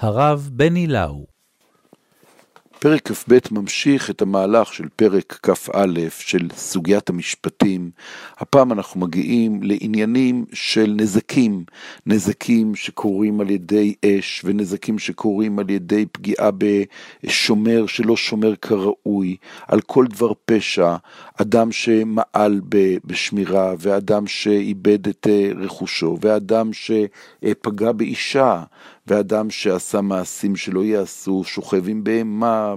הרב בני לאו פרק כ"ב ממשיך את המהלך של פרק כ"א של סוגיית המשפטים. הפעם אנחנו מגיעים לעניינים של נזקים, נזקים שקורים על ידי אש ונזקים שקורים על ידי פגיעה בשומר שלא שומר כראוי, על כל דבר פשע, אדם שמעל בשמירה ואדם שאיבד את אה, רכושו ואדם שפגע באישה ואדם שעשה מעשים שלא ייעשו, שוכב עם בהמה,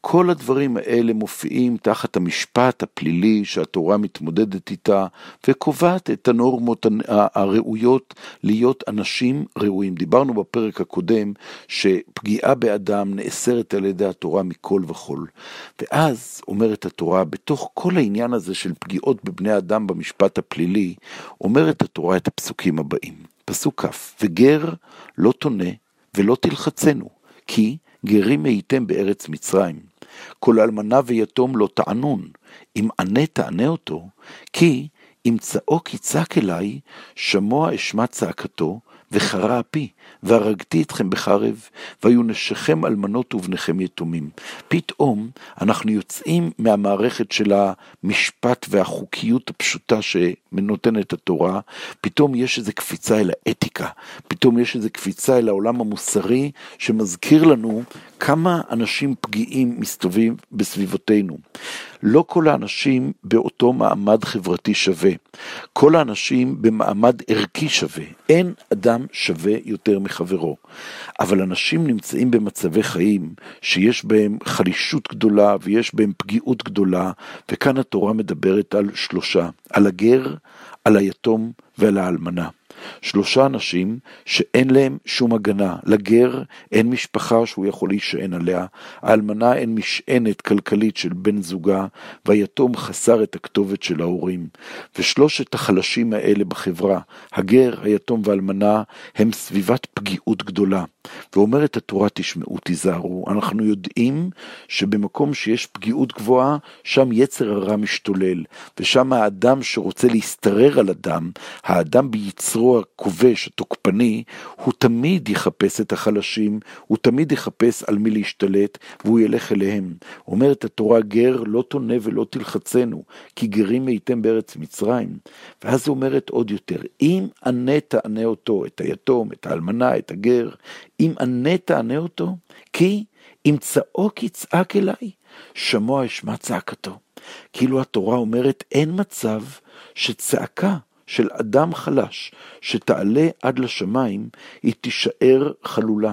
וכל הדברים האלה מופיעים תחת המשפט הפלילי שהתורה מתמודדת איתה, וקובעת את הנורמות הראויות להיות אנשים ראויים. דיברנו בפרק הקודם שפגיעה באדם נאסרת על ידי התורה מכל וכול. ואז אומרת התורה, בתוך כל העניין הזה של פגיעות בבני אדם במשפט הפלילי, אומרת התורה את הפסוקים הבאים. פסוק כ', וגר לא תונה ולא תלחצנו, כי גרים הייתם בארץ מצרים. כל אלמנה ויתום לא תענון, אם ענה תענה אותו, כי אם צעוק יצעק אליי, שמוע אשמע צעקתו, וחרה אפי, והרגתי אתכם בחרב, והיו נשיכם אלמנות ובניכם יתומים. פתאום אנחנו יוצאים מהמערכת של המשפט והחוקיות הפשוטה שנותנת התורה, פתאום יש איזו קפיצה אל האתיקה, פתאום יש איזו קפיצה אל העולם המוסרי, שמזכיר לנו כמה אנשים פגיעים מסתובבים בסביבותינו. לא כל האנשים באותו מעמד חברתי שווה. כל האנשים במעמד ערכי שווה. אין אדם שווה יותר מחברו. אבל אנשים נמצאים במצבי חיים שיש בהם חלישות גדולה ויש בהם פגיעות גדולה, וכאן התורה מדברת על שלושה, על הגר, על היתום ועל האלמנה. שלושה אנשים שאין להם שום הגנה. לגר אין משפחה שהוא יכול להישען עליה, האלמנה אין משענת כלכלית של בן זוגה, והיתום חסר את הכתובת של ההורים. ושלושת החלשים האלה בחברה, הגר, היתום והאלמנה, הם סביבת פגיעות גדולה. ואומרת התורה, תשמעו, תיזהרו, אנחנו יודעים שבמקום שיש פגיעות גבוהה, שם יצר הרע משתולל, ושם האדם שרוצה להשתרר על אדם, האדם ביצרו הכובש, התוקפני, הוא תמיד יחפש את החלשים, הוא תמיד יחפש על מי להשתלט, והוא ילך אליהם. אומרת התורה, גר לא תונה ולא תלחצנו, כי גרים הייתם בארץ מצרים. ואז היא אומרת עוד יותר, אם ענה תענה אותו, את היתום, את האלמנה, את הגר, אם ענה תענה אותו, כי אם צעוק יצעק אליי, שמוע אשמע צעקתו. כאילו התורה אומרת, אין מצב שצעקה של אדם חלש שתעלה עד לשמיים, היא תישאר חלולה.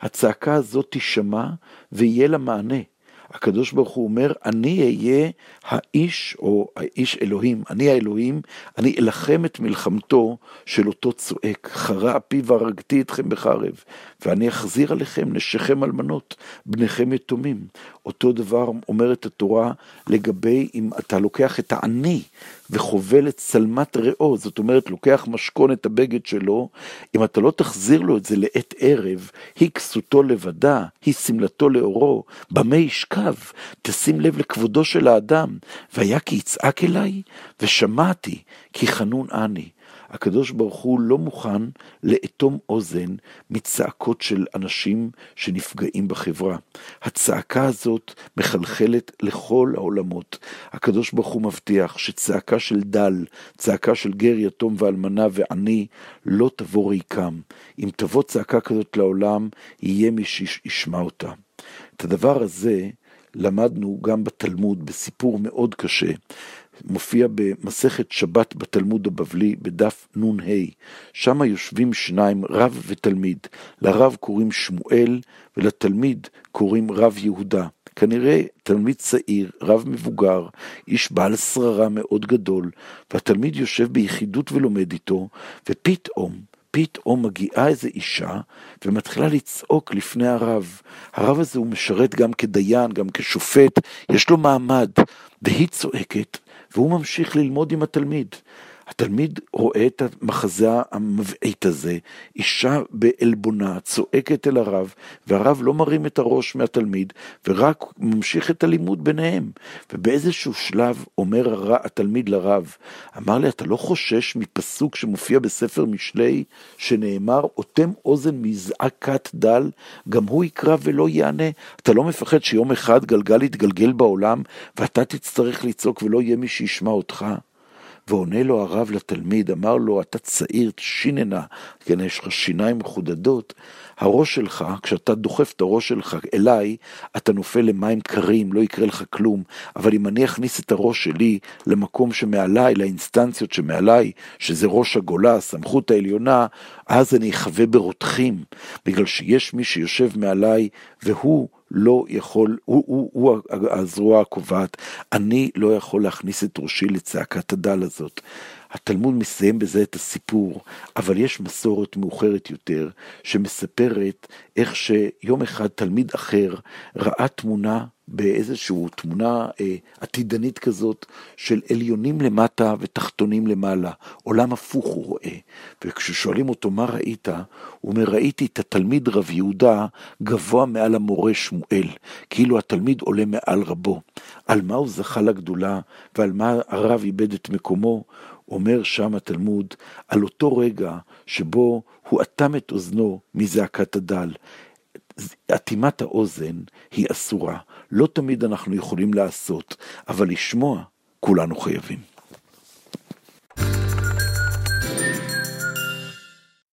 הצעקה הזאת תישמע ויהיה לה מענה. הקדוש ברוך הוא אומר, אני אהיה האיש, או האיש אלוהים, אני האלוהים, אני אלחם את מלחמתו של אותו צועק, חרה אפי והרגתי אתכם בחרב, ואני אחזיר עליכם נשיכם אלמנות, בניכם יתומים. אותו דבר אומרת התורה לגבי אם אתה לוקח את העני וחובל את צלמת ראו, זאת אומרת, לוקח משכון את הבגד שלו, אם אתה לא תחזיר לו את זה לעת ערב, היא כסותו לבדה, היא שמלתו לאורו, במה ישכב? תשים לב לכבודו של האדם. והיה כי יצעק אליי, ושמעתי, כי חנון אני. הקדוש ברוך הוא לא מוכן לאטום אוזן מצעקות של אנשים שנפגעים בחברה. הצעקה הזאת מחלחלת לכל העולמות. הקדוש ברוך הוא מבטיח שצעקה של דל, צעקה של גר, יתום ואלמנה ועני, לא תבוא ריקם. אם תבוא צעקה כזאת לעולם, יהיה מי שישמע אותה. את הדבר הזה למדנו גם בתלמוד, בסיפור מאוד קשה. מופיע במסכת שבת בתלמוד הבבלי, בדף נ"ה. שם יושבים שניים, רב ותלמיד. לרב קוראים שמואל, ולתלמיד קוראים רב יהודה. כנראה תלמיד צעיר, רב מבוגר, איש בעל שררה מאוד גדול, והתלמיד יושב ביחידות ולומד איתו, ופתאום, פתאום מגיעה איזו אישה ומתחילה לצעוק לפני הרב. הרב הזה הוא משרת גם כדיין, גם כשופט, יש לו מעמד, והיא צועקת, והוא ממשיך ללמוד עם התלמיד. התלמיד רואה את המחזה המבעית הזה, אישה בעלבונה צועקת אל הרב, והרב לא מרים את הראש מהתלמיד, ורק ממשיך את הלימוד ביניהם. ובאיזשהו שלב אומר הר... התלמיד לרב, אמר לי, אתה לא חושש מפסוק שמופיע בספר משלי, שנאמר, אוטם אוזן מזעקת דל, גם הוא יקרא ולא יענה? אתה לא מפחד שיום אחד גלגל יתגלגל בעולם, ואתה תצטרך לצעוק ולא יהיה מי שישמע אותך? ועונה לו הרב לתלמיד, אמר לו, אתה צעיר, שיננה, כן, יש לך שיניים מחודדות, הראש שלך, כשאתה דוחף את הראש שלך אליי, אתה נופל למים קרים, לא יקרה לך כלום, אבל אם אני אכניס את הראש שלי למקום שמעליי, לאינסטנציות שמעליי, שזה ראש הגולה, הסמכות העליונה, אז אני אחווה ברותחים, בגלל שיש מי שיושב מעליי, והוא לא יכול, הוא, הוא, הוא הזרוע הקובעת, אני לא יכול להכניס את ראשי לצעקת הדל הזאת. התלמוד מסיים בזה את הסיפור, אבל יש מסורת מאוחרת יותר, שמספרת איך שיום אחד תלמיד אחר ראה תמונה באיזושהי תמונה אה, עתידנית כזאת של עליונים למטה ותחתונים למעלה, עולם הפוך הוא רואה. וכששואלים אותו מה ראית, הוא אומר ראיתי את התלמיד רב יהודה גבוה מעל המורה שמואל, כאילו התלמיד עולה מעל רבו. על מה הוא זכה לגדולה ועל מה הרב איבד את מקומו? אומר שם התלמוד על אותו רגע שבו הוא אטם את אוזנו מזעקת הדל. אטימת האוזן היא אסורה, לא תמיד אנחנו יכולים לעשות, אבל לשמוע כולנו חייבים.